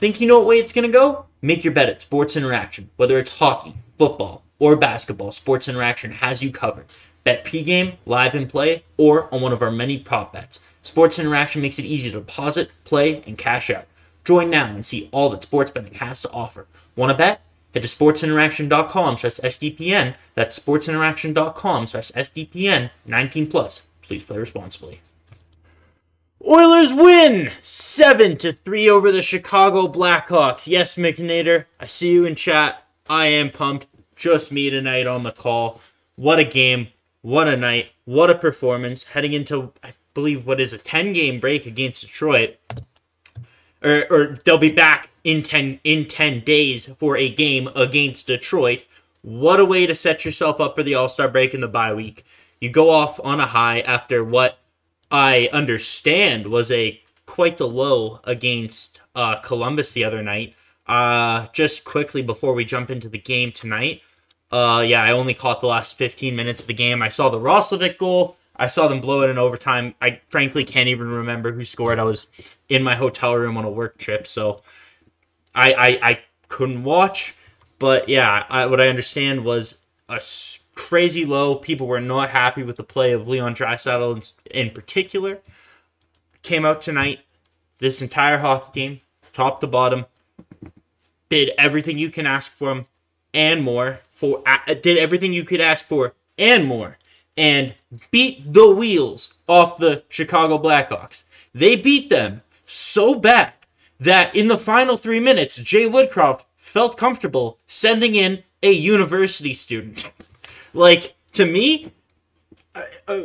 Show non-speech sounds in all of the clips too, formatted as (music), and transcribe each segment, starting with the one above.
Think you know what way it's going to go? Make your bet at Sports Interaction. Whether it's hockey, football, or basketball, Sports Interaction has you covered. Bet pregame, live and play, or on one of our many prop bets. Sports Interaction makes it easy to deposit, play, and cash out. Join now and see all that sports betting has to offer. Want to bet? Head to sportsinteraction.com slash SDPN. That's sportsinteraction.com slash SDPN 19 plus. Please play responsibly. Oilers win 7 to 3 over the Chicago Blackhawks. Yes, McNader, I see you in chat. I am pumped. Just me tonight on the call. What a game. What a night. What a performance. Heading into, I believe, what is a 10 game break against Detroit. Or, or they'll be back in 10 in 10 days for a game against Detroit. What a way to set yourself up for the All-Star break in the bye week. You go off on a high after what I understand was a quite the low against uh, Columbus the other night. Uh, just quickly before we jump into the game tonight, uh, yeah, I only caught the last 15 minutes of the game. I saw the Roslovic goal. I saw them blow it in overtime. I frankly can't even remember who scored. I was in my hotel room on a work trip, so I I, I couldn't watch. But yeah, I, what I understand was a crazy low. People were not happy with the play of Leon Draisaitl in, in particular. Came out tonight. This entire hockey team, top to bottom, did everything you can ask for and more. For uh, did everything you could ask for and more, and beat the wheels off the Chicago Blackhawks. They beat them so bad that in the final three minutes, Jay Woodcroft felt comfortable sending in a university student. (laughs) Like to me, uh,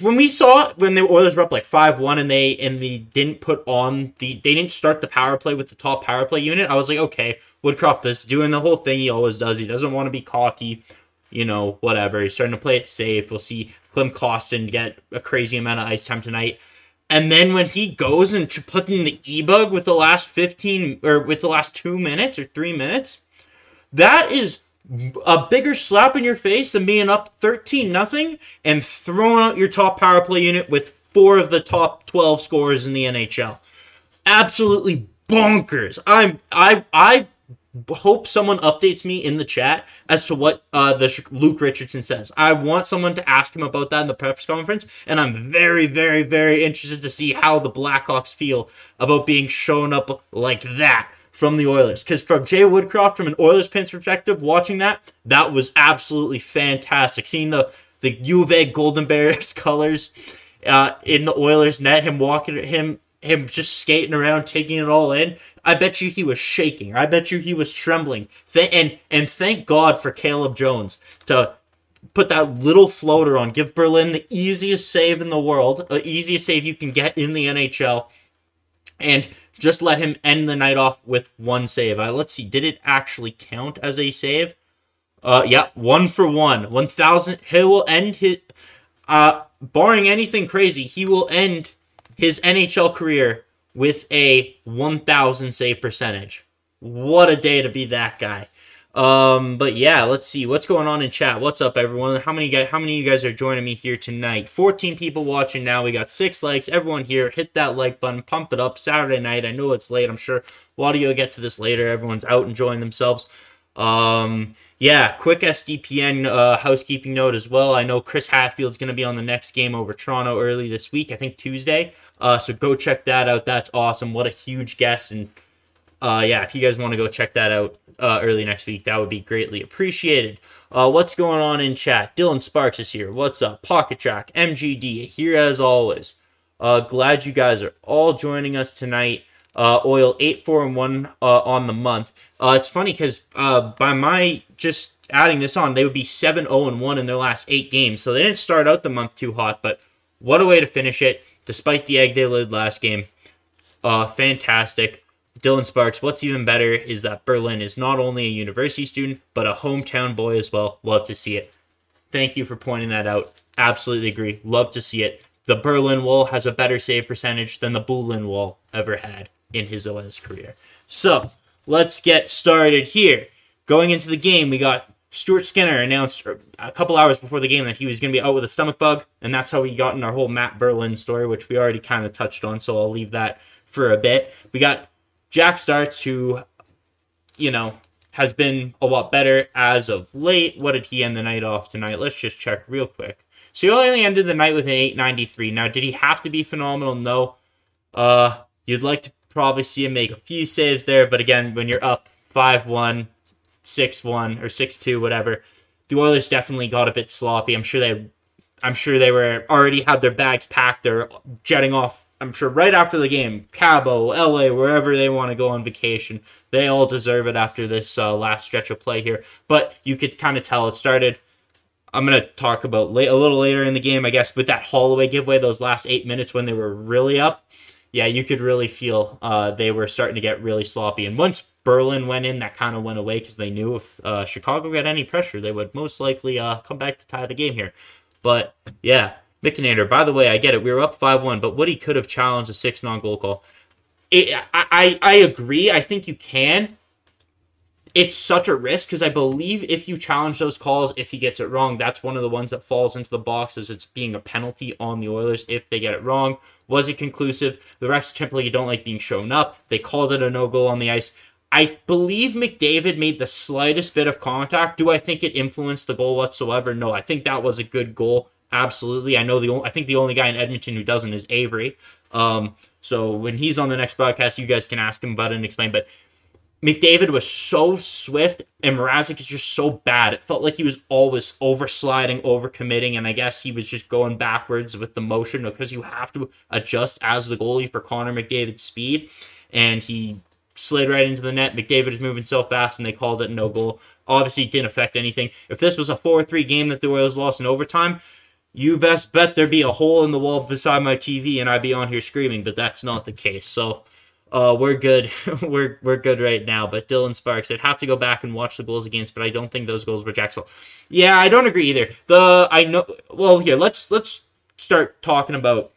when we saw when the Oilers were up like five one and they and they didn't put on the they didn't start the power play with the top power play unit, I was like, okay, Woodcroft is doing the whole thing he always does. He doesn't want to be cocky, you know, whatever. He's starting to play it safe. We'll see Klim Kostin get a crazy amount of ice time tonight. And then when he goes and put in the e bug with the last fifteen or with the last two minutes or three minutes, that is a bigger slap in your face than being up 13 nothing and throwing out your top power play unit with four of the top 12 scorers in the NHL. Absolutely bonkers. I'm I I hope someone updates me in the chat as to what uh, the Luke Richardson says. I want someone to ask him about that in the press conference, and I'm very, very, very interested to see how the Blackhawks feel about being shown up like that from the Oilers. Because from Jay Woodcroft, from an Oilers fans perspective, watching that, that was absolutely fantastic. Seeing the the U Golden Bears (laughs) colors uh, in the Oilers net, him walking, him him just skating around, taking it all in. I bet you he was shaking. I bet you he was trembling. Th- and and thank God for Caleb Jones to put that little floater on, give Berlin the easiest save in the world, the easiest save you can get in the NHL, and just let him end the night off with one save. Uh, let's see, did it actually count as a save? Uh, yeah, one for one. 1,000. He will end his, uh, barring anything crazy, he will end his NHL career with a 1,000 save percentage. What a day to be that guy. Um, but yeah, let's see what's going on in chat. What's up, everyone? How many guys? How many of you guys are joining me here tonight? 14 people watching now. We got six likes. Everyone here, hit that like button, pump it up. Saturday night. I know it's late. I'm sure a lot of you will get to this later. Everyone's out enjoying themselves. Um, yeah, quick SDPN uh, housekeeping note as well. I know Chris Hatfield's going to be on the next game over Toronto early this week. I think Tuesday. Uh, so go check that out. That's awesome. What a huge guest and uh, yeah, if you guys want to go check that out uh, early next week, that would be greatly appreciated. Uh, what's going on in chat? Dylan Sparks is here. What's up? Pocket Track, MGD, here as always. Uh, glad you guys are all joining us tonight. Uh, oil 8 4 and 1 uh, on the month. Uh, it's funny because uh, by my just adding this on, they would be 7 0 and 1 in their last eight games. So they didn't start out the month too hot, but what a way to finish it, despite the egg they laid last game. Uh, fantastic. Dylan Sparks, what's even better is that Berlin is not only a university student, but a hometown boy as well. Love to see it. Thank you for pointing that out. Absolutely agree. Love to see it. The Berlin Wall has a better save percentage than the Berlin Wall ever had in his OS career. So let's get started here. Going into the game, we got Stuart Skinner announced a couple hours before the game that he was going to be out with a stomach bug, and that's how we got in our whole Matt Berlin story, which we already kind of touched on. So I'll leave that for a bit. We got Jack starts who, you know, has been a lot better as of late. What did he end the night off tonight? Let's just check real quick. So he only ended the night with an 893. Now, did he have to be phenomenal? No. Uh, you'd like to probably see him make a few saves there, but again, when you're up 5-1, 6-1 or 6-2 whatever, the Oilers definitely got a bit sloppy. I'm sure they I'm sure they were already had their bags packed. They're jetting off I'm sure right after the game, Cabo, LA, wherever they want to go on vacation, they all deserve it after this uh, last stretch of play here. But you could kind of tell it started. I'm going to talk about late, a little later in the game, I guess, with that Holloway giveaway, those last eight minutes when they were really up. Yeah, you could really feel uh, they were starting to get really sloppy. And once Berlin went in, that kind of went away because they knew if uh, Chicago got any pressure, they would most likely uh, come back to tie the game here. But yeah, Mickinator, by the way, I get it. We were up 5 1, but Woody could have challenged a 6 non goal call. It, I, I, I agree. I think you can. It's such a risk because I believe if you challenge those calls, if he gets it wrong, that's one of the ones that falls into the box as it's being a penalty on the Oilers if they get it wrong. Was it conclusive? The refs typically don't like being shown up. They called it a no goal on the ice. I believe McDavid made the slightest bit of contact. Do I think it influenced the goal whatsoever? No, I think that was a good goal. Absolutely. I know the only, I think the only guy in Edmonton who doesn't is Avry. Um, so when he's on the next podcast, you guys can ask him about it and explain. But McDavid was so swift, and Mrazek is just so bad. It felt like he was always oversliding, overcommitting, and I guess he was just going backwards with the motion because you have to adjust as the goalie for Connor McDavid's speed. And he slid right into the net. McDavid is moving so fast, and they called it no goal. Obviously, didn't affect anything. If this was a 4 3 game that the Oilers lost in overtime, you best bet there'd be a hole in the wall beside my TV and I'd be on here screaming, but that's not the case. So uh, we're good. (laughs) we're we're good right now. But Dylan Sparks, I'd have to go back and watch the goals against, but I don't think those goals were Jacksonville. Yeah, I don't agree either. The I know. Well, here let's let's start talking about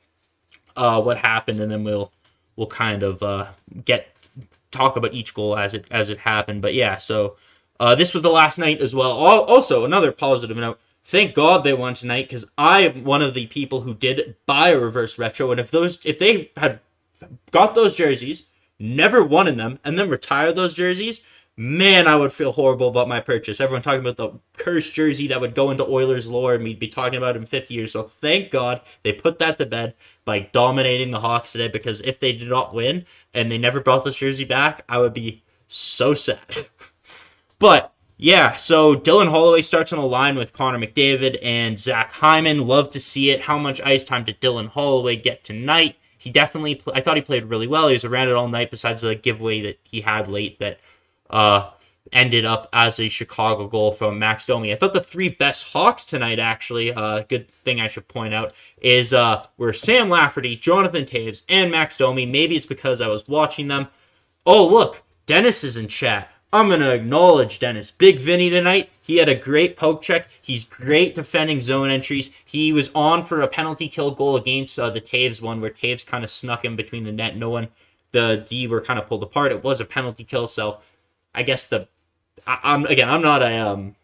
uh, what happened, and then we'll we'll kind of uh, get talk about each goal as it as it happened. But yeah, so uh, this was the last night as well. Also, another positive note thank God they won tonight because I'm one of the people who did buy a reverse retro, and if those if they had got those jerseys, never won in them, and then retired those jerseys, man, I would feel horrible about my purchase. Everyone talking about the cursed jersey that would go into Oilers lore, and we'd be talking about it in 50 years. So thank God they put that to bed by dominating the Hawks today. Because if they did not win and they never brought this jersey back, I would be so sad. (laughs) but yeah, so Dylan Holloway starts on a line with Connor McDavid and Zach Hyman. Love to see it. How much ice time did Dylan Holloway get tonight? He definitely, pl- I thought he played really well. He was around it all night, besides the giveaway that he had late that uh, ended up as a Chicago goal from Max Domi. I thought the three best Hawks tonight, actually, uh, good thing I should point out, is uh, were Sam Lafferty, Jonathan Toews, and Max Domi. Maybe it's because I was watching them. Oh, look, Dennis is in chat. I'm going to acknowledge Dennis. Big Vinny tonight. He had a great poke check. He's great defending zone entries. He was on for a penalty kill goal against uh, the Toews one where Toews kind of snuck in between the net. No one, the D were kind of pulled apart. It was a penalty kill. So I guess the, I, am again, I'm not a, um,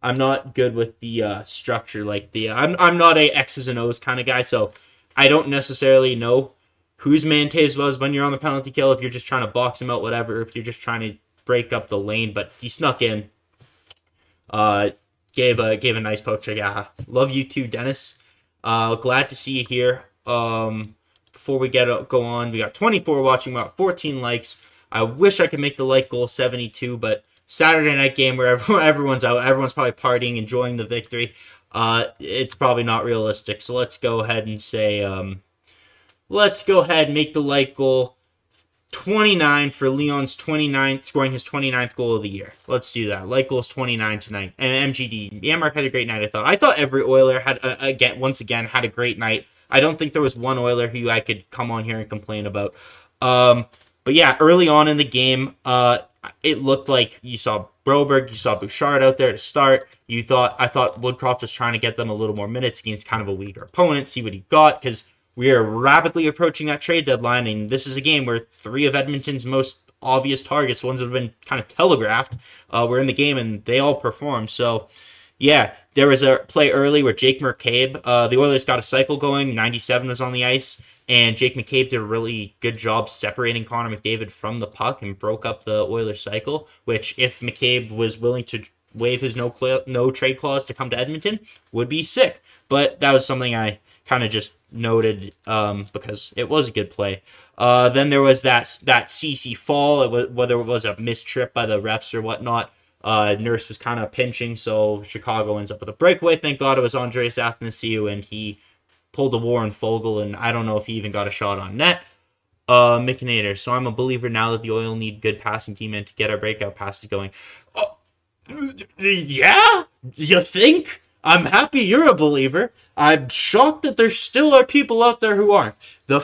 I'm not good with the uh, structure like the, I'm, I'm not a X's and O's kind of guy. So I don't necessarily know whose man Toews was when you're on the penalty kill. If you're just trying to box him out, whatever. If you're just trying to break up the lane, but he snuck in. Uh, gave a gave a nice poke check. Yeah, love you too, Dennis. Uh, glad to see you here. Um, before we get go on, we got 24 watching, about 14 likes. I wish I could make the like goal 72, but Saturday night game where (laughs) everyone's out, everyone's probably partying, enjoying the victory. Uh, it's probably not realistic. So let's go ahead and say, um, let's go ahead and make the like goal 29 for Leon's 29th, scoring his 29th goal of the year. Let's do that. Light goals 29 tonight. And MGD. Janmark had a great night, I thought. I thought every Oiler had, uh, again, once again, had a great night. I don't think there was one Oiler who I could come on here and complain about. Um, but yeah, early on in the game, uh, it looked like you saw Broberg, you saw Bouchard out there to start. You thought I thought Woodcroft was trying to get them a little more minutes against kind of a weaker opponent, see what he got, because we are rapidly approaching that trade deadline, and this is a game where three of Edmonton's most obvious targets, ones that have been kind of telegraphed, uh, were in the game, and they all performed. So, yeah, there was a play early where Jake McCabe, uh, the Oilers got a cycle going. 97 was on the ice. And Jake McCabe did a really good job separating Connor McDavid from the puck and broke up the Oilers cycle, which if McCabe was willing to waive his no cl- no trade clause to come to Edmonton would be sick. But that was something I kind of just noted um, because it was a good play. Uh, then there was that that Ceci fall, it was, whether it was a missed trip by the refs or whatnot. Uh, Nurse was kind of pinching, so Chicago ends up with a breakaway. Thank God it was Andreas Athanasiou, and he pulled a Warren Foegele, and I don't know if he even got a shot on net. Uh, McNader. So I'm a believer now that the Oil need good passing team and to get our breakout passes going. Oh, yeah, you think? I'm happy you're a believer. I'm shocked that there still are people out there who aren't. The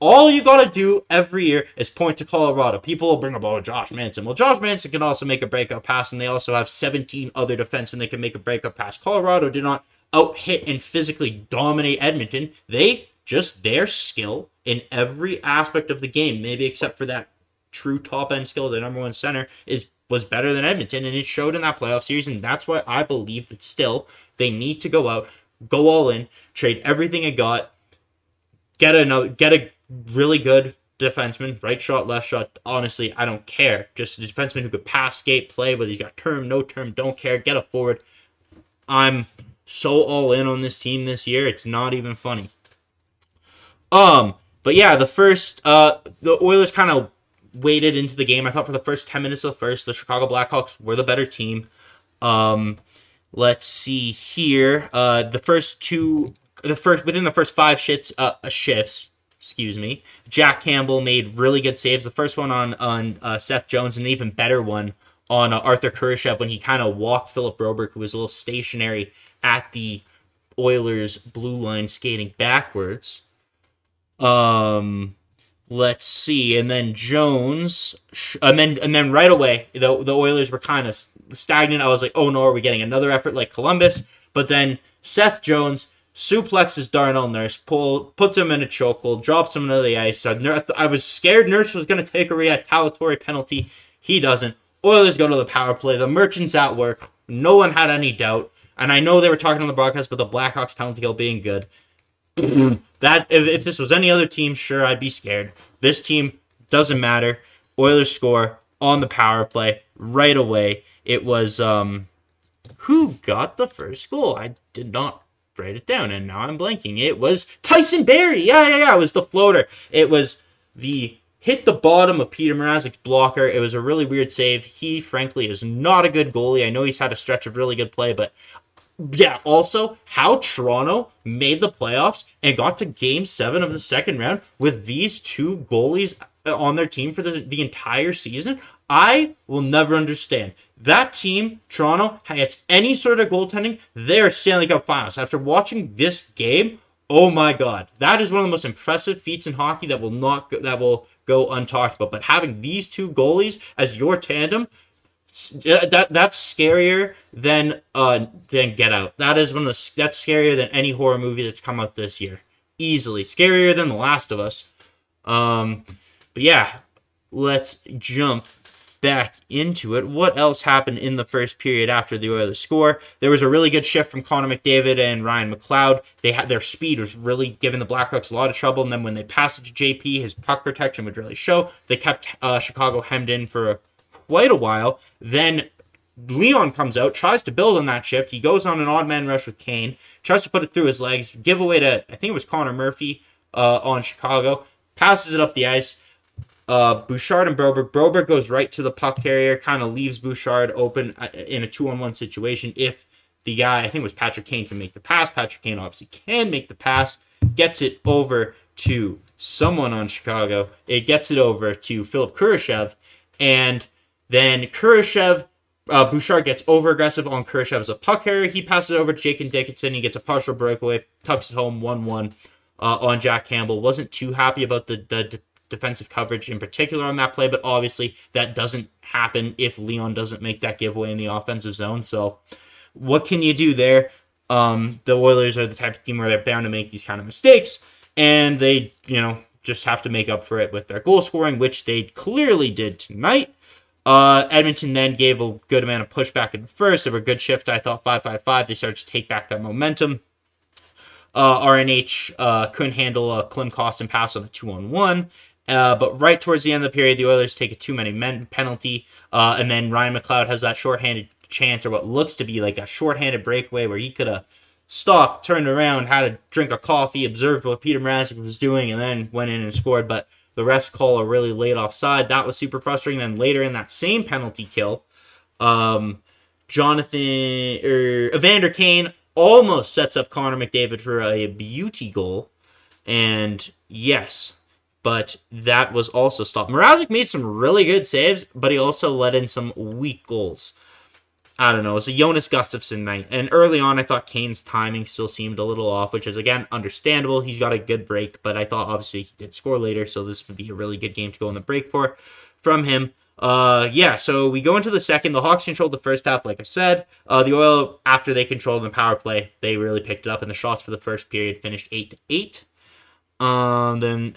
all you gotta do every year is point to Colorado. People will bring up, oh, Josh Manson. Well, Josh Manson can also make a breakup pass, and they also have 17 other defensemen that can make a breakup pass. Colorado did not out hit and physically dominate Edmonton. They just their skill in every aspect of the game, maybe except for that true top end skill, the number one center, is was better than Edmonton, and it showed in that playoff series, and that's why I believe that still they need to go out, go all in, trade everything it got, get another, get a really good defenseman, right shot, left shot. Honestly, I don't care. Just a defenseman who could pass, skate, play, whether he's got term, no term, don't care. Get a forward. I'm so all in on this team this year. It's not even funny. Um, but yeah, the first, uh, the Oilers kind of waded into the game. I thought for the first 10 minutes of the first, the Chicago Blackhawks were the better team. Um, let's see here. Uh, the first two, the first within the first five shits, uh, shifts. Excuse me. Jack Campbell made really good saves. The first one on on uh, Seth Jones, and an even better one on uh, Arthur Kurashev when he kind of walked Philip Broberg, who was a little stationary at the Oilers blue line, skating backwards. Um, let's see, and then Jones, and then and then right away the the Oilers were kind of stagnant. I was like, oh no, are we getting another effort like Columbus? But then Seth Jones suplexes Darnell Nurse, pull, puts him in a chokehold, drops him into the ice. So I was scared Nurse was going to take a retaliatory penalty. He doesn't. Oilers go to the power play. The Merchants at work. No one had any doubt. And I know they were talking on the broadcast about the Blackhawks penalty kill being good. That if, if this was any other team, sure I'd be scared. This team doesn't matter. Oilers score on the power play right away. It was um who got the first goal? I did not write it down and now I'm blanking. It was Tyson Barrie. Yeah, yeah, yeah. It was the floater. It was the hit the bottom of Peter Mrazek's blocker. It was a really weird save. He, frankly, is not a good goalie. I know he's had a stretch of really good play, but yeah, also how Toronto made the playoffs and got to game seven of the second round with these two goalies uh, on their team for the, the entire season, I will never understand. That team, Toronto, gets any sort of goaltending, they're Stanley Cup finals. After watching this game, oh my god, that is one of the most impressive feats in hockey that will not go, that will go untalked about. But having these two goalies as your tandem, that that's scarier than uh than Get Out. That is one of the that's scarier than any horror movie that's come out this year. Easily scarier than The Last of Us. Um, but yeah, let's jump back into it. What else happened in the first period after the Oilers score? There was a really good shift from Connor McDavid and Ryan McLeod. They had their speed was really giving the Blackhawks a lot of trouble, and then when they passed it to JP, his puck protection would really show. They kept uh, Chicago hemmed in for a quite a while. Then Leon comes out, tries to build on that shift. He goes on an odd man rush with Kane, tries to put it through his legs, give away to, I think it was Connor Murphy uh, on Chicago, passes it up the ice. Uh, Bouchard and Broberg. Broberg goes right to the puck carrier, kind of leaves Bouchard open uh, in a two on one situation. If the guy, I think it was Patrick Kane, can make the pass, Patrick Kane obviously can make the pass, gets it over to someone on Chicago. It gets it over to Philip Kurashev, and then Kurashev, uh, Bouchard gets over aggressive on Kurashev as a puck carrier. He passes over to Jason Dickinson. He gets a partial breakaway, tucks it home 1 1 uh, on Jack Campbell. Wasn't too happy about the, the de- defensive coverage in particular on that play, but obviously that doesn't happen if Leon doesn't make that giveaway in the offensive zone. So, what can you do there? Um, the Oilers are the type of team where they're bound to make these kind of mistakes, and they, you know, just have to make up for it with their goal scoring, which they clearly did tonight. Uh, Edmonton then gave a good amount of pushback in the first. They were a good shift. I thought 5 5 5. They started to take back that momentum. Uh, RNH uh, couldn't handle a Klim Kostin pass on the two on one. Uh, but right towards the end of the period, the Oilers take a too many men penalty, uh, and then Ryan McLeod has that shorthanded chance, or what looks to be like a shorthanded breakaway, where he could have stopped, turned around, had a drink of coffee, observed what Peter Mrazek was doing, and then went in and scored. But the refs call a really late offside. That was super frustrating. Then later in that same penalty kill, um, Jonathan or er, Evander Kane almost sets up Connor McDavid for a beauty goal. And yes, but that was also stopped. Mrazek made some really good saves, but he also let in some weak goals. I don't know. It was a Jonas Gustavsson night. And early on, I thought Kane's timing still seemed a little off, which is, again, understandable. He's got a good break, but I thought obviously he did score later, so this would be a really good game to go on the break for from him. Uh, yeah, so we go into the second. The Hawks controlled the first half, like I said. Uh, the Oil, after they controlled the power play, they really picked it up, and the shots for the first period finished 8 to 8. Um, then,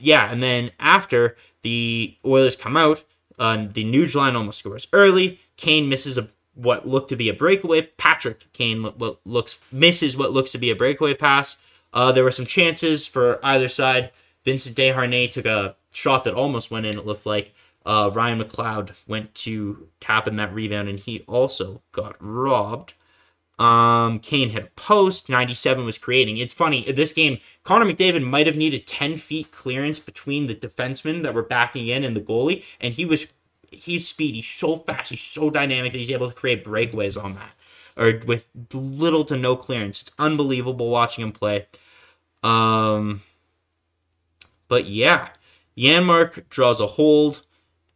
yeah, and then after the Oilers come out, uh, the Nuge line almost scores early. Kane misses a what looked to be a breakaway. Patrick Kane what looks misses what looks to be a breakaway pass. Uh, there were some chances for either side. Vincent Desharnais took a shot that almost went in. It looked like uh, Ryan McLeod went to tap in that rebound, and he also got robbed. Um, Kane hit a post. 97 was creating. It's funny, this game, Connor McDavid might have needed 10 feet clearance between the defensemen that were backing in and the goalie, and he was he's speed. He's so fast. He's so dynamic that he's able to create breakaways on that, or with little to no clearance. It's unbelievable watching him play. Um, but yeah, Janmark draws a hold.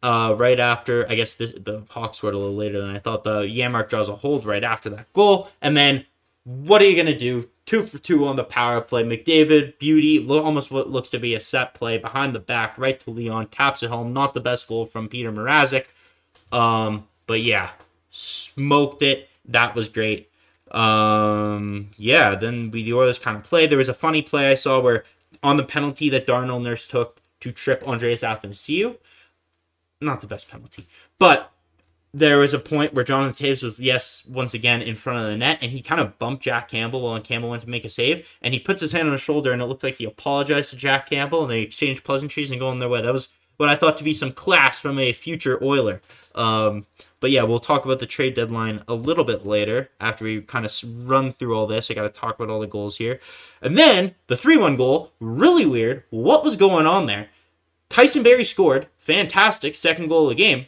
Uh, right after, I guess this, the Hawks scored a little later than I thought. The Janmark draws a hold right after that goal, and then what are you gonna do? Two for two on the power play. McDavid, beauty, almost what looks to be a set play behind the back, right to Leon, taps it home. Not the best goal from Peter Mrazek. Um, but yeah, smoked it. That was great. Um, yeah, then we, the Oilers kind of played. There was a funny play I saw where on the penalty that Darnell Nurse took to trip Andreas Athanasiou. Not the best penalty, but there was a point where Jonathan Toews was, yes, once again in front of the net, and he kind of bumped Jack Campbell while Campbell went to make a save, and he puts his hand on his shoulder, and it looked like he apologized to Jack Campbell, and they exchanged pleasantries and go on their way. That was what I thought to be some class from a future Oiler. Um, but yeah, we'll talk about the trade deadline a little bit later after we kind of run through all this. I got to talk about all the goals here. And then the 3 1 goal, really weird. What was going on there? Tyson Barrie scored, fantastic, second goal of the game,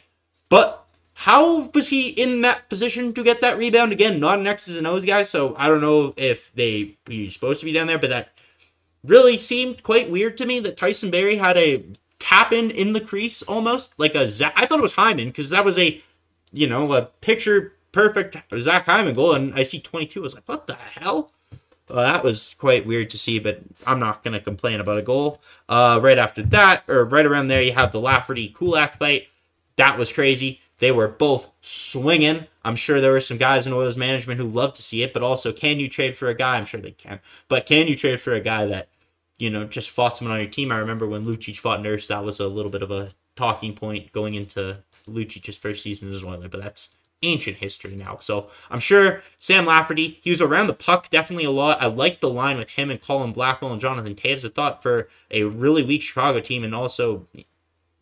but how was he in that position to get that rebound again? Not an X's and O's guy, so I don't know if they he's supposed to be down there, but that really seemed quite weird to me that Tyson Barrie had a tap in in the crease almost like a Zach. I thought it was Hyman because that was a you know a picture perfect Zach Hyman goal, and I see 22. I was like, what the hell? Well, that was quite weird to see, but I'm not going to complain about a goal. Uh, right after that, or right around there, you have the Lafferty Kulak fight. That was crazy. They were both swinging. I'm sure there were some guys in Oilers management who love to see it, but also, can you trade for a guy? I'm sure they can. But can you trade for a guy that, you know, just fought someone on your team? I remember when Lucic fought Nurse, that was a little bit of a talking point going into Lucic's first season as an Oiler, but that's ancient history now. So I'm sure Sam Lafferty, he was around the puck definitely a lot. I liked the line with him and Colin Blackwell and Jonathan Toews. I thought for a really weak Chicago team and also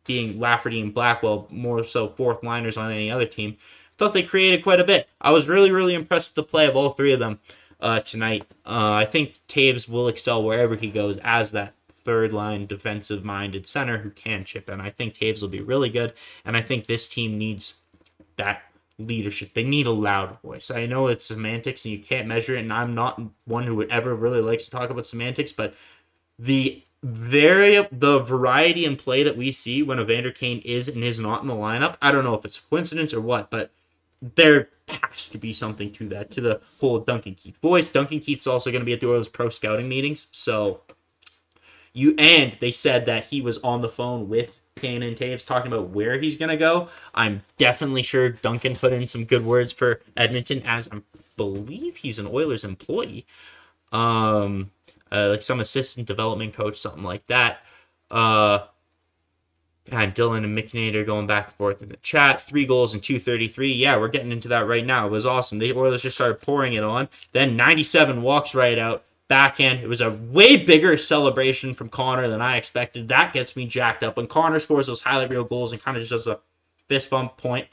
being Lafferty and Blackwell more so fourth liners on any other team. Thought they created quite a bit. I was really, really impressed with the play of all three of them uh, tonight. Uh, I think Toews will excel wherever he goes as that third line defensive minded center who can chip in. I think Toews will be really good, and I think this team needs that leadership. They need a loud voice. I know it's semantics and you can't measure it, and I'm not one who would ever really likes to talk about semantics, but the very the variety in play that we see when Evander Kane is and is not in the lineup. I don't know if it's a coincidence or what, but there has to be something to that, to the whole Duncan Keith voice. Duncan Keith's also going to be at the Oilers pro scouting meetings, so you and they said that he was on the phone with Kane and Toews talking about where he's going to go. I'm definitely sure Duncan put in some good words for Edmonton, as I believe he's an Oilers employee. Um, uh, like some assistant development coach, something like that. Uh, and Dylan and McNader going back and forth in the chat. Three goals and 233. Yeah, we're getting into that right now. It was awesome. The Oilers just started pouring it on. Then 97 walks right out. backhand. It was a way bigger celebration from Connor than I expected. That gets me jacked up. When Connor scores those highlight reel goals and kind of just does a fist bump point,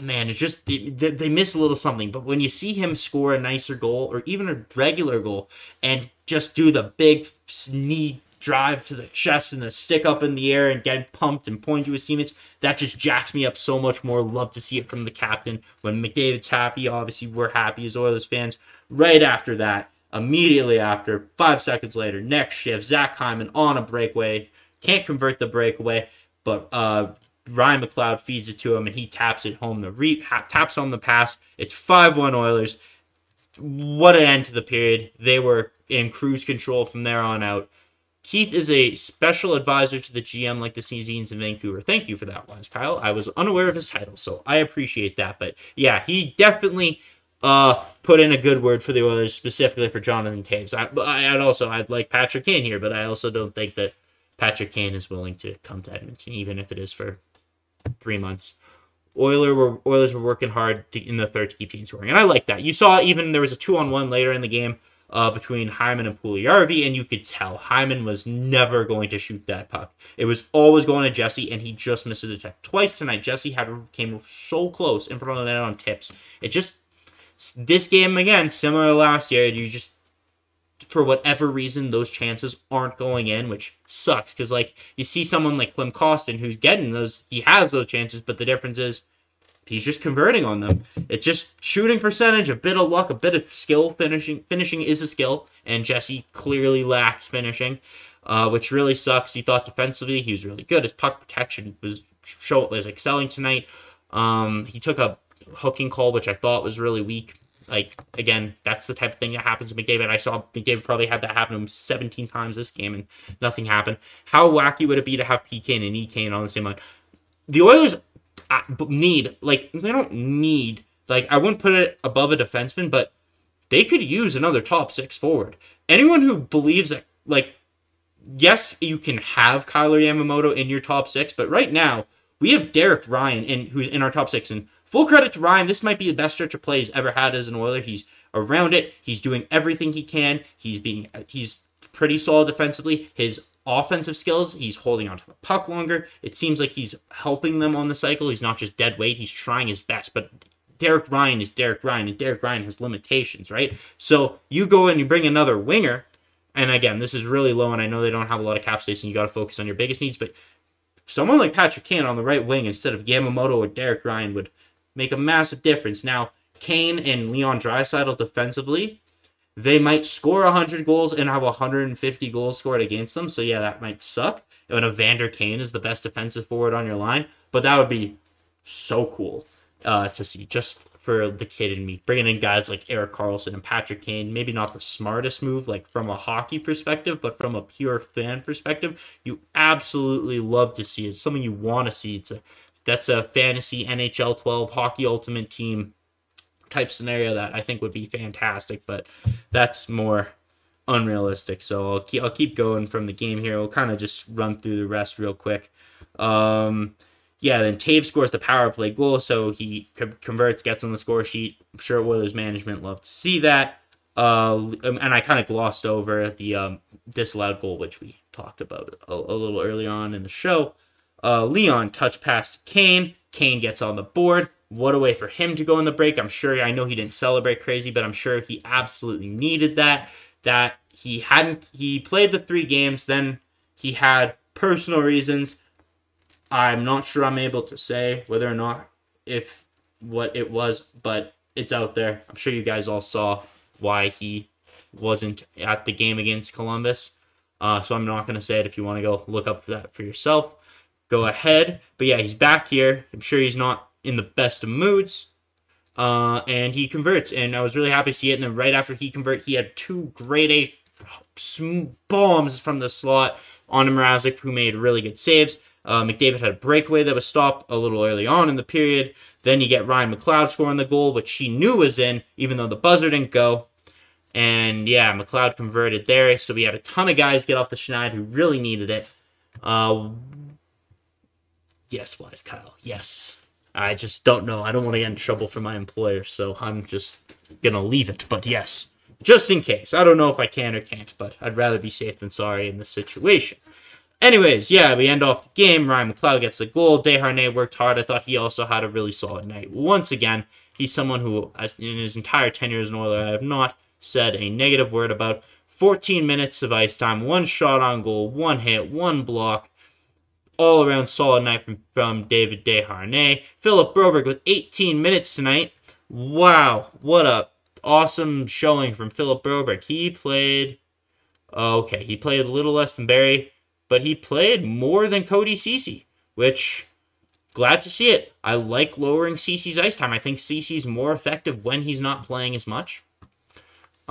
man, it just they, they miss a little something. But when you see him score a nicer goal or even a regular goal and just do the big knee drive to the chest and the stick up in the air and get pumped and point to his teammates, that just jacks me up so much more. Love to see it from the captain. When McDavid's happy, obviously we're happy as Oilers fans. Right after that, immediately after, five seconds later, next shift, Zach Hyman on a breakaway. Can't convert the breakaway, but uh, Ryan McLeod feeds it to him and he taps it home. The re- taps home the pass. It's 5 1 Oilers. What an end to the period. They were in cruise control from there on out. Keith is a special advisor to the GM like the Sedins in Vancouver. Thank you for that, Wise Kyle. I was unaware of his title, so I appreciate that. But yeah, he definitely uh, put in a good word for the Oilers, specifically for Jonathan Toews. I, I'd also I'd like Patrick Kane here, but I also don't think that Patrick Kane is willing to come to Edmonton, even if it is for three months. Oiler were Oilers were working hard to, in the third to keep teams scoring, and I like that. You saw even there was a two on one later in the game uh, between Hyman and Puljujarvi, and you could tell Hyman was never going to shoot that puck. It was always going to Jesse, and he just missed the tip twice tonight. Jesse had came so close in front of the net on tips. It just this game again, similar to last year, you just for whatever reason those chances aren't going in, which sucks because like you see someone like Klim Kostin who's getting those, he has those chances, but the difference is he's just converting on them. It's just shooting percentage, a bit of luck, a bit of skill. Finishing finishing is a skill, and Jesse clearly lacks finishing, uh, which really sucks. He thought defensively he was really good. His puck protection was show was excelling tonight. Um, he took a hooking call, which I thought was really weak. Like again, that's the type of thing that happens to McDavid. I saw McDavid probably had that happen to him 17 times this game, and nothing happened. How wacky would it be to have PK and EK on the same line? The Oilers uh, need like they don't need like I wouldn't put it above a defenseman, but they could use another top six forward. Anyone who believes that like yes, you can have Kailer Yamamoto in your top six, but right now we have Derek Ryan in who's in our top six. And full credit to Ryan, this might be the best stretch of play he's ever had as an Oiler. He's around it. He's doing everything he can. He's being he's pretty solid defensively. His offensive skills. He's holding onto the puck longer. It seems like he's helping them on the cycle. He's not just dead weight. He's trying his best. But Derek Ryan is Derek Ryan, and Derek Ryan has limitations, right? So you go and you bring another winger, and again, this is really low, and I know they don't have a lot of cap space, and you got to focus on your biggest needs. But someone like Patrick Kane on the right wing instead of Yamamoto or Derek Ryan would make a massive difference. Now, Kane and Leon Draisaitl defensively they might score 100 goals and have 150 goals scored against them. So, yeah, that might suck. When Evander Kane is the best defensive forward on your line, but that would be so cool uh, to see just for the kid in me. Bringing in guys like Erik Karlsson and Patrick Kane, maybe not the smartest move, like from a hockey perspective, but from a pure fan perspective, you absolutely love to see it. It's something you want to see. It's a that's a fantasy NHL 12 hockey ultimate team type scenario that I think would be fantastic, but that's more unrealistic. So I'll keep, I'll keep going from the game here. We'll kind of just run through the rest real quick. Um, yeah, then Toews scores the power play goal, so he converts, gets on the score sheet. I'm sure Oilers management love to see that. Uh, and I kind of glossed over the um, disallowed goal, which we talked about a, a little early on in the show. Uh, Leon touch past Kane. Kane gets on the board. What a way for him to go in the break. I'm sure, I know he didn't celebrate crazy, but I'm sure he absolutely needed that. That he hadn't, he played the three games, then he had personal reasons. I'm not sure I'm able to say whether or not if what it was, but it's out there. I'm sure you guys all saw why he wasn't at the game against Columbus. Uh, so I'm not going to say it. If you want to go look up that for yourself, go ahead. But yeah, he's back here. I'm sure he's not in the best of moods. Uh, and he converts, and I was really happy to see it. And then right after he convert, he had two great A bombs from the slot on Mrazek, who made really good saves. Uh, McDavid had a breakaway that was stopped a little early on in the period. Then you get Ryan McLeod scoring the goal, which he knew was in, even though the buzzer didn't go. And yeah, McLeod converted there. So we had a ton of guys get off the schneid who really needed it. Uh, yes, Wise Kyle. Yes. I just don't know. I don't want to get in trouble for my employer, so I'm just gonna leave it. But yes, just in case. I don't know if I can or can't, but I'd rather be safe than sorry in this situation. Anyways, yeah, we end off the game. Ryan McLeod gets the goal. Desharnais worked hard. I thought he also had a really solid night. Once again, he's someone who, in his entire tenure as an Oiler, I have not said a negative word about. 14 minutes of ice time, one shot on goal, one hit, one block. All around solid night from, from David Desharnais. Philip Broberg with 18 minutes tonight. Wow, what a awesome showing from Philip Broberg. He played okay, he played a little less than Barrie, but he played more than Cody Ceci, which glad to see it. I like lowering Ceci's ice time. I think Ceci's more effective when he's not playing as much.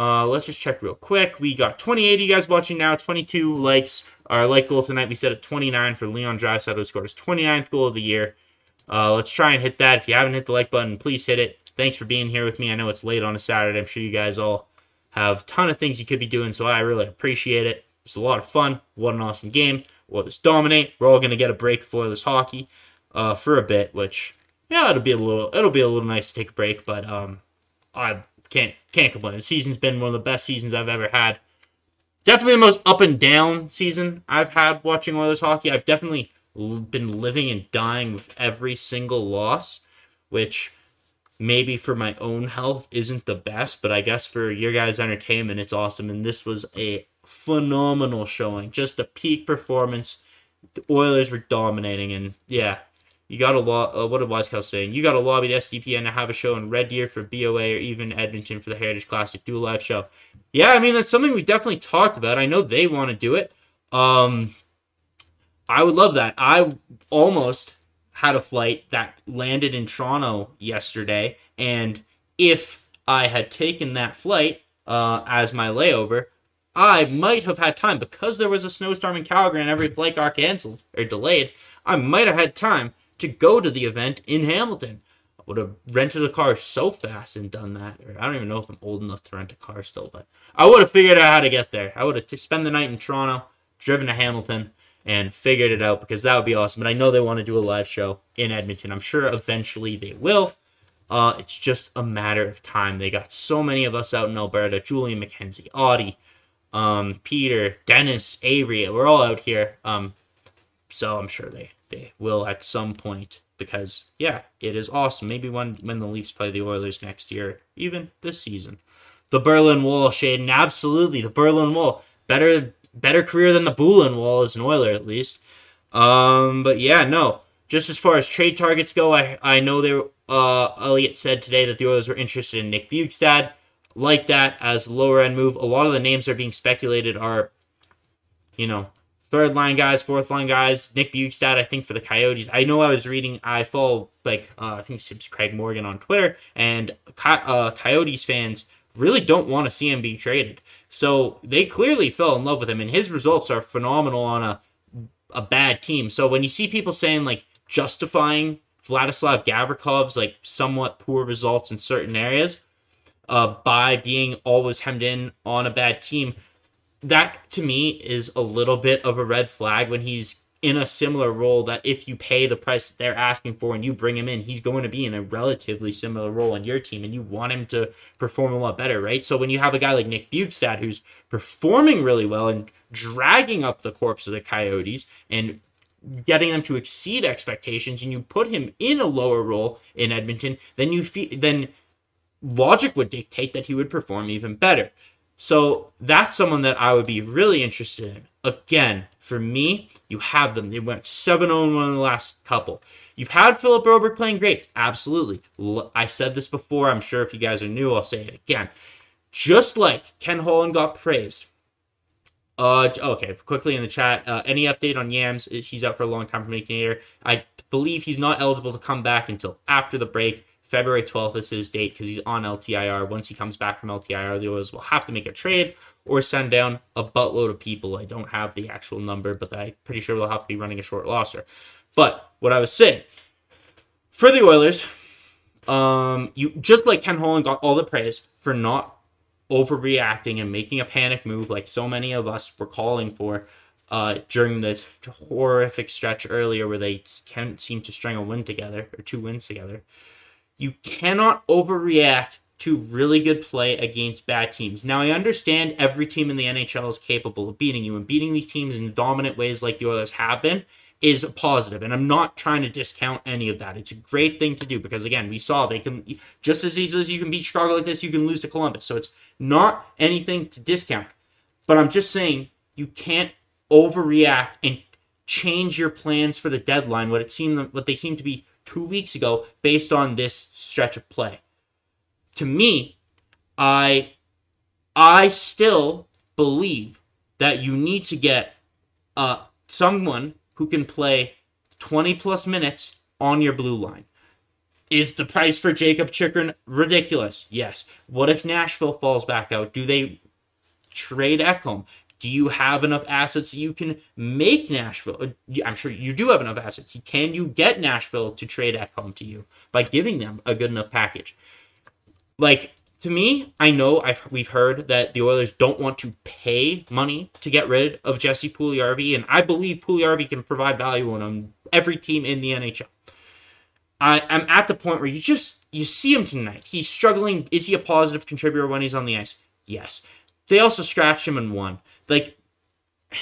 Uh, let's just check real quick. We got 28 of you guys watching now, 22 likes. Our like goal tonight, we set at 29 for Leon Draisaitl, who scored his 29th goal of the year. Uh, let's try and hit that. If you haven't hit the like button, please hit it. Thanks for being here with me. I know it's late on a Saturday. I'm sure you guys all have a ton of things you could be doing, so I really appreciate it. It's a lot of fun. What an awesome game. Oilers dominate. We're all going to get a break for this hockey uh, for a bit, which yeah, it'll be a little it'll be a little nice to take a break, but um, I can't can't complain. The season's been one of the best seasons I've ever had. Definitely the most up and down season I've had watching Oilers hockey. I've definitely been living and dying with every single loss, which maybe for my own health isn't the best, but I guess for your guys' entertainment, it's awesome. And this was a phenomenal showing, just a peak performance. The Oilers were dominating, and yeah, you got a lot. Uh, what did Wisecow saying? You got to lobby the SDPN to have a show in Red Deer for BOA or even Edmonton for the Heritage Classic. Do a live show. Yeah, I mean that's something we definitely talked about. I know they want to do it. Um, I would love that. I almost had a flight that landed in Toronto yesterday, and if I had taken that flight uh, as my layover, I might have had time because there was a snowstorm in Calgary and every flight got canceled or delayed. I might have had time to go to the event in Hamilton. I would have rented a car so fast and done that. Or I don't even know if I'm old enough to rent a car still, but I would have figured out how to get there. I would have t- spent the night in Toronto, driven to Hamilton, and figured it out because that would be awesome. But I know they want to do a live show in Edmonton. I'm sure eventually they will. Uh, it's just a matter of time. They got so many of us out in Alberta. Julian McKenzie, Audie, um, Peter, Dennis, Avry. We're all out here. Um, so I'm sure they they will at some point because yeah, it is awesome. Maybe when when the Leafs play the Oilers next year, even this season. The Berlin Wall, Shaden, absolutely the Berlin Wall. Better better career than the Bulin Wall as an Oiler at least. Um, but yeah, no. Just as far as trade targets go, I I know there uh Elliot said today that the Oilers were interested in Nick Bjugstad. Like that as lower end move. A lot of the names that are being speculated are, you know, third line guys, fourth line guys. Nick Bjugstad, I think for the Coyotes. I know I was reading. I follow like uh, I think it's Craig Morgan on Twitter, and uh, Coyotes fans really don't want to see him be traded. So they clearly fell in love with him, and his results are phenomenal on a a bad team. So when you see people saying like justifying Vladislav Gavrikov's like somewhat poor results in certain areas uh, by being always hemmed in on a bad team, that to me is a little bit of a red flag when he's in a similar role that if you pay the price they're asking for and you bring him in, he's going to be in a relatively similar role on your team and you want him to perform a lot better, right? So when you have a guy like Nick Bjugstad who's performing really well and dragging up the corpse of the Coyotes and getting them to exceed expectations and you put him in a lower role in Edmonton, then you feel then logic would dictate that he would perform even better. So that's someone that I would be really interested in. Again, for me, you have them. They went 7 0 1 in the last couple. You've had Philip Broberg playing great. Absolutely. I said this before. I'm sure if you guys are new, I'll say it again. Just like Ken Holland got praised. Uh, okay, quickly in the chat. Uh, any update on Yams? He's out for a long time from Canadian. I believe he's not eligible to come back until after the break. February 12th is his date because he's on LTIR. Once he comes back from LTIR, the Oilers will have to make a trade or send down a buttload of people. I don't have the actual number, but I'm pretty sure they'll have to be running a short roster. But what I was saying for the Oilers, um, you just like Ken Holland got all the praise for not overreacting and making a panic move like so many of us were calling for uh, during this horrific stretch earlier where they can't seem to string a win together or two wins together. You cannot overreact to really good play against bad teams. Now, I understand every team in the NHL is capable of beating you, and beating these teams in dominant ways like the Oilers have been is positive. and I'm not trying to discount any of that. It's a great thing to do because again, we saw they can just as easily as you can beat Chicago like this, you can lose to Columbus. So it's not anything to discount. But I'm just saying you can't overreact and change your plans for the deadline. What it seemed, what they seem to be two weeks ago, based on this stretch of play. To me, I, I still believe that you need to get uh, someone who can play 20 plus minutes on your blue line. Is the price for Jakob Chychrun ridiculous? Yes. What if Nashville falls back out? Do they trade Ekholm? Do you have enough assets that you can make Nashville? Uh, I'm sure you do have enough assets. Can you get Nashville to trade Ekholm to you by giving them a good enough package? Like to me, I know I've, we've heard that the Oilers don't want to pay money to get rid of Jesse Puljujarvi, and I believe Puljujarvi can provide value on every team in the NHL. I, I'm at the point where you just you see him tonight. He's struggling. Is he a positive contributor when he's on the ice? Yes. They also scratched him and won. Like (sighs)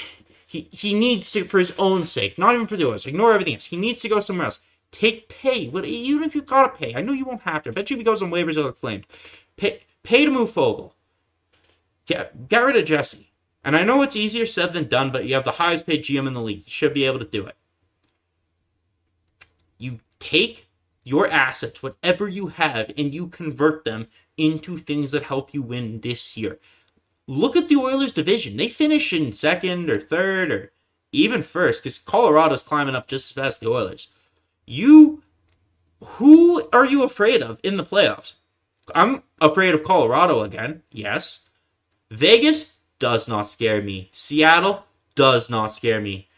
he he needs to for his own sake, not even for the Oilers. Ignore everything else. He needs to go somewhere else. Take pay, but even if you gotta pay, I know you won't have to. I bet you if he goes on waivers, he'll get claimed. Pay, pay to move Foegele. Get, get rid of Jesse. And I know it's easier said than done, but you have the highest paid GM in the league. You should be able to do it. You take your assets, whatever you have, and you convert them into things that help you win this year. Look at the Oilers division. They finish in second or third or even first because Colorado's climbing up just as fast as the Oilers. You, who are you afraid of in the playoffs? I'm afraid of Colorado again. Yes. Vegas does not scare me. Seattle does not scare me.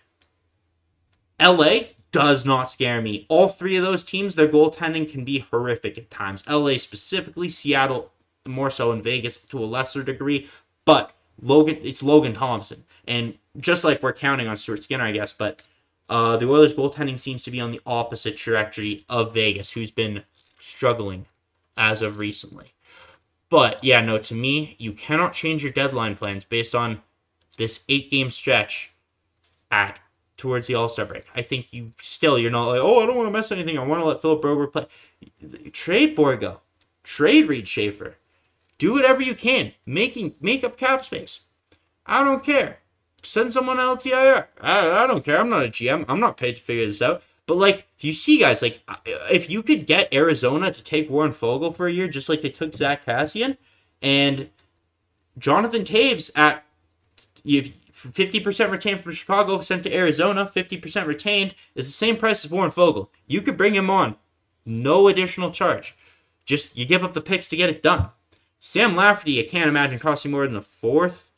LA does not scare me. All three of those teams, their goaltending can be horrific at times. LA specifically, Seattle more so, in Vegas to a lesser degree. But Logan, it's Logan Thompson, and just like we're counting on Stuart Skinner, I guess. But uh, the Oilers' goaltending seems to be on the opposite trajectory of Vegas, who's been struggling as of recently. But yeah, no, to me, you cannot change your deadline plans based on this eight game stretch at towards the All Star break. I think you still you're not like, oh, I don't want to mess anything. I want to let Philip Broberg play. Trade Bourgault, trade Reid Schaefer, do whatever you can, making make up cap space. I don't care. Send someone else. I, I don't care. I'm not a GM. I'm not paid to figure this out. But like you see, guys, like if you could get Arizona to take Warren Foegele for a year, just like they took Zack Kassian and Jonathan Toews at fifty percent retained from Chicago, sent to Arizona, fifty percent retained is the same price as Warren Foegele. You could bring him on, no additional charge. Just you give up the picks to get it done. Sam Lafferty, I can't imagine costing more than a fourth.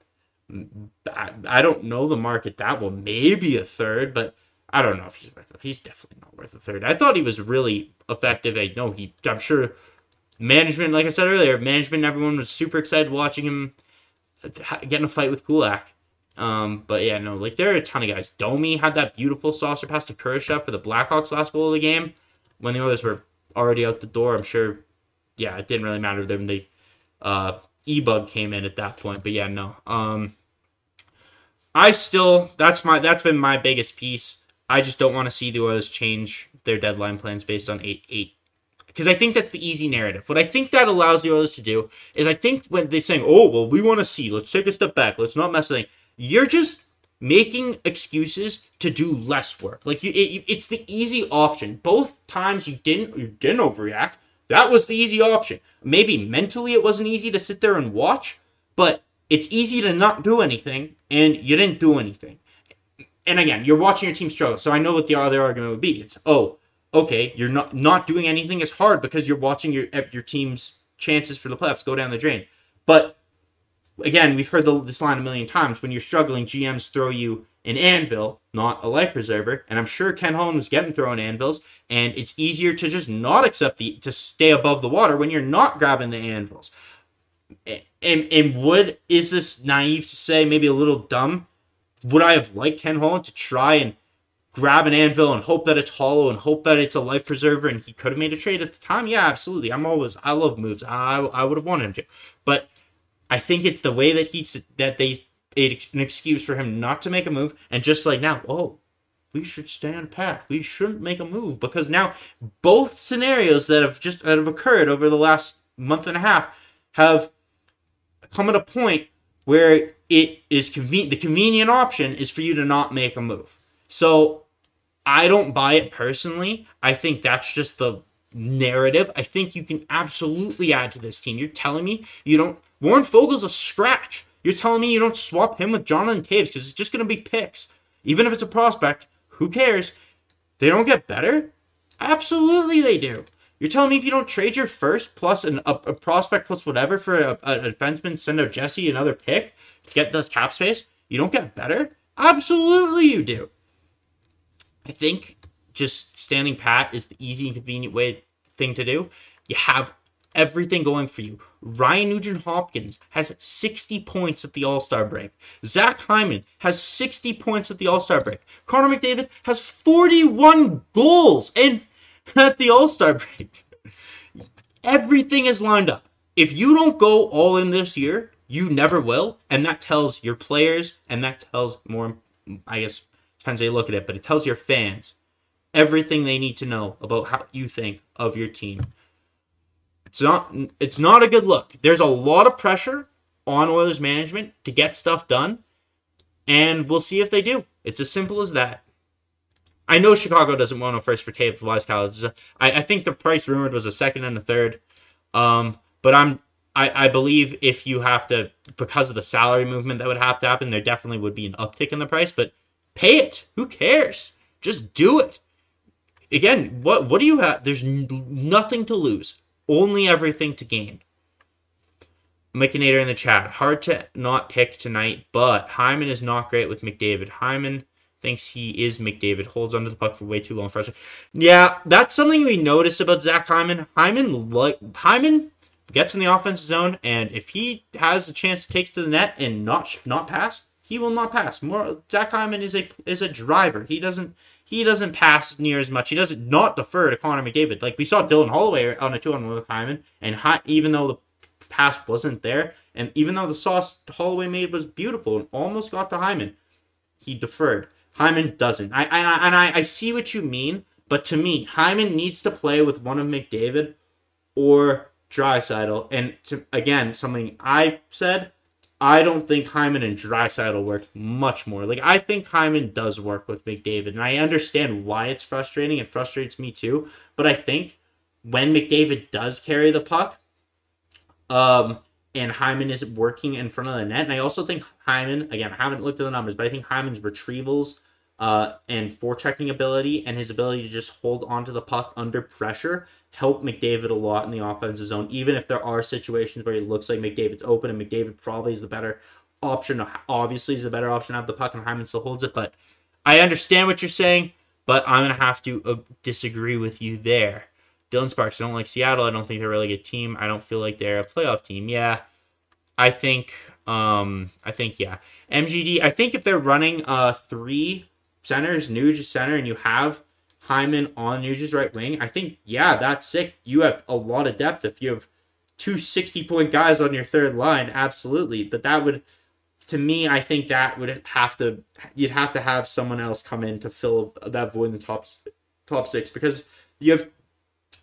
I, I don't know the market that well, maybe a third, but I don't know if he's worth it. He's definitely not worth a third. I thought he was really effective. I know he. I'm sure management, like I said earlier, management, everyone was super excited watching him get in a fight with Kulak. Um, but yeah, no, like there are a ton of guys. Domi had that beautiful saucer pass to Kurashev for the Blackhawks last goal of the game when the others were already out the door. I'm sure. Yeah, it didn't really matter them. They uh, E-bug came in at that point. But yeah, no. Um, I still that's my that's been my biggest piece. I just don't want to see the Oilers change their deadline plans based on eight eight because I think that's the easy narrative. What I think that allows the Oilers to do is I think when they're saying, "Oh, well, we want to see. Let's take a step back. Let's not mess anything." You're just making excuses to do less work. Like you, it, it's the easy option. Both times you didn't you didn't overreact. That was the easy option. Maybe mentally it wasn't easy to sit there and watch, but it's easy to not do anything, and you didn't do anything and again, you're watching your team struggle. So I know what the other argument would be. It's oh, okay, you're not not doing anything is hard because you're watching your your team's chances for the playoffs go down the drain. But again, we've heard the, this line a million times. When you're struggling, GMs throw you an anvil, not a life preserver. And I'm sure Ken Holland was getting thrown anvils, and it's easier to just not accept the to stay above the water when you're not grabbing the anvils. And and would is this naive to say maybe a little dumb? Would I have liked Ken Holland to try and grab an anvil and hope that it's hollow and hope that it's a life preserver and he could have made a trade at the time? Yeah absolutely. I'm always i love moves. I, I would have wanted him to. But i think it's the way that he that they made an excuse for him not to make a move and just like now oh we should stand pat we shouldn't make a move because now both scenarios that have just that have occurred over the last month and a half have come at a point where it is convenient the convenient option is for you to not make a move so I don't buy it personally. I think that's just the narrative. I think you can absolutely add to this team. You're telling me you don't. Warren Foegele's a scratch. You're telling me you don't swap him with Jonathan Toews because it's just going to be picks. Even if it's a prospect, who cares? They don't get better? Absolutely, they do. You're telling me if you don't trade your first plus an, a, a prospect plus whatever for a, a defenseman, send out Jesse another pick to get the cap space, you don't get better? Absolutely, you do. I think just standing pat is the easy and convenient way thing to do. You have everything going for you. Ryan Nugent Hopkins has 60 points at the All Star break. Zach Hyman has 60 points at the All Star break. Connor McDavid has 41 goals and (laughs) at the All Star break. Everything is lined up. If you don't go all in this year, you never will, and that tells your players, and that tells more, I guess, depends how you look at it, but it tells your fans everything they need to know about how you think of your team. It's not it's not a good look. There's a lot of pressure on Oilers management to get stuff done, and we'll see if they do. It's as simple as that. I know Chicago doesn't want a first for Tape Wise College. I, I think the price rumored was a second and a third. Um, but I'm I, I believe if you have to because of the salary movement that would have to happen, there definitely would be an uptick in the price. But Pay it. Who cares? Just do it. Again, what what do you have? There's nothing to lose, only everything to gain. McNader in the chat. Hard to not pick tonight, but Hyman is not great with McDavid. Hyman thinks he is McDavid. Holds onto the puck for way too long. Frustrated. Yeah, that's something we noticed about Zach Hyman. Hyman like Hyman gets in the offensive zone, and if he has a chance to take it to the net and not not pass, he will not pass. More Zach Hyman is a is a driver. He doesn't he doesn't pass near as much. He doesn't not defer to Connor McDavid. Like we saw Dylan Holloway on a two on one with Hyman, and even though the pass wasn't there, and even though the sauce Holloway made was beautiful and almost got to Hyman, he deferred. Hyman doesn't. I, I and I, I see what you mean, but to me, Hyman needs to play with one of McDavid or Draisaitl. And to, again, something I said I don't think Hyman and Draisaitl work much more. Like I think Hyman does work with McDavid, and I understand why it's frustrating. It frustrates me too. But I think when McDavid does carry the puck, um, and Hyman is working in front of the net, and I also think Hyman, again, I haven't looked at the numbers, but I think Hyman's retrievals uh, and forechecking ability and his ability to just hold onto the puck under pressure help McDavid a lot in the offensive zone, even if there are situations where it looks like McDavid's open and McDavid probably is the better option. Obviously, is the better option to have the puck and Hyman still holds it. But I understand what you're saying, but I'm going to have to uh, disagree with you there. Dylan Sparks, I don't like Seattle. I don't think they're a really good team. I don't feel like they're a playoff team. Yeah, I think, um, I think, yeah. MGD, I think if they're running uh, three centers, Nuge center, and you have Hyman on Nuge's right wing, I think, yeah, that's sick. You have a lot of depth if you have two 60 point guys on your third line. Absolutely. But that would, to me, I think that would have to, you'd have to have someone else come in to fill that void in the top, top six because you have,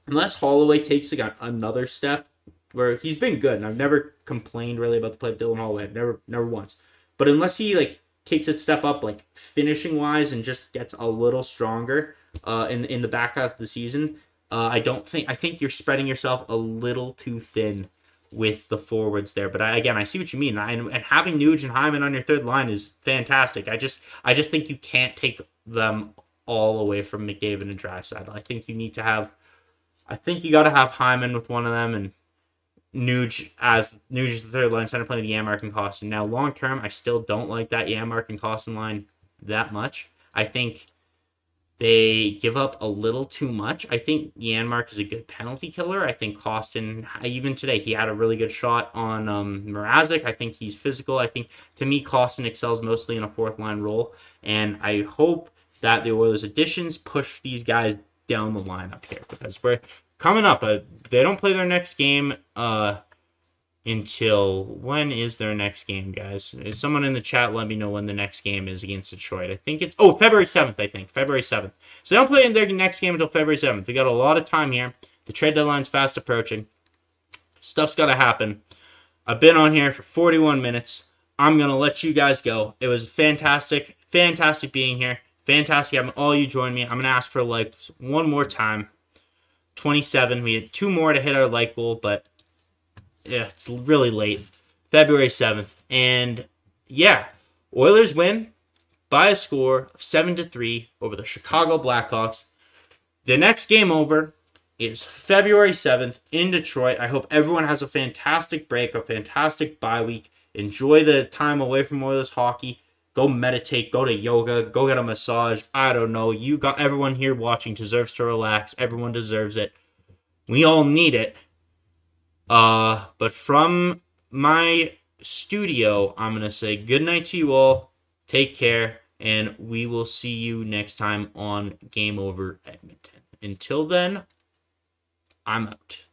unless Holloway takes again another step where he's been good and I've never complained really about the play of Dylan Holloway. Never, never once. But unless he like takes a step up, like finishing wise and just gets a little stronger, uh, in in the back half of the season. Uh, I don't think I think you're spreading yourself a little too thin with the forwards there. But I, again, I see what you mean. And, and having Nuge and Hyman on your third line is fantastic. I just I just think you can't take them all away from McDavid and Draisaitl. I think you need to have. I think you got to have Hyman with one of them and Nuge as Nuge is the third line center playing the Janmark and Kostin. Now, long term, I still don't like that Janmark and Kostin line that much. I think they give up a little too much. I think Janmark is a good penalty killer. I think Kostin, even today, he had a really good shot on um, Mrazek. I think he's physical. I think, to me, Kostin excels mostly in a fourth line role. And I hope that the Oilers additions push these guys down the lineup here because we're coming up. Uh, they don't play their next game uh, until when is their next game, guys? Is someone in the chat let me know when the next game is against Detroit? I think it's oh February seventh. I think February seventh. So they don't play in their next game until February seventh. We got a lot of time here. The trade deadline's fast approaching. Stuff's got to happen. I've been on here for 41 minutes. I'm gonna let you guys go. It was fantastic, fantastic being here. Fantastic having all you join me. I'm gonna ask for like one more time. 27. We had two more to hit our like goal, but yeah, it's really late. February 7th. And yeah, Oilers win by a score of 7 to 3 over the Chicago Blackhawks. The next game over is February 7th in Detroit. I hope everyone has a fantastic break, a fantastic bye week. Enjoy the time away from Oilers hockey. Go meditate, go to yoga, go get a massage. I don't know. You got everyone here watching deserves to relax. Everyone deserves it. We all need it. Uh, but from my studio, I'm going to say good night to you all. Take care, and we will see you next time on Game Over Edmonton. Until then, I'm out.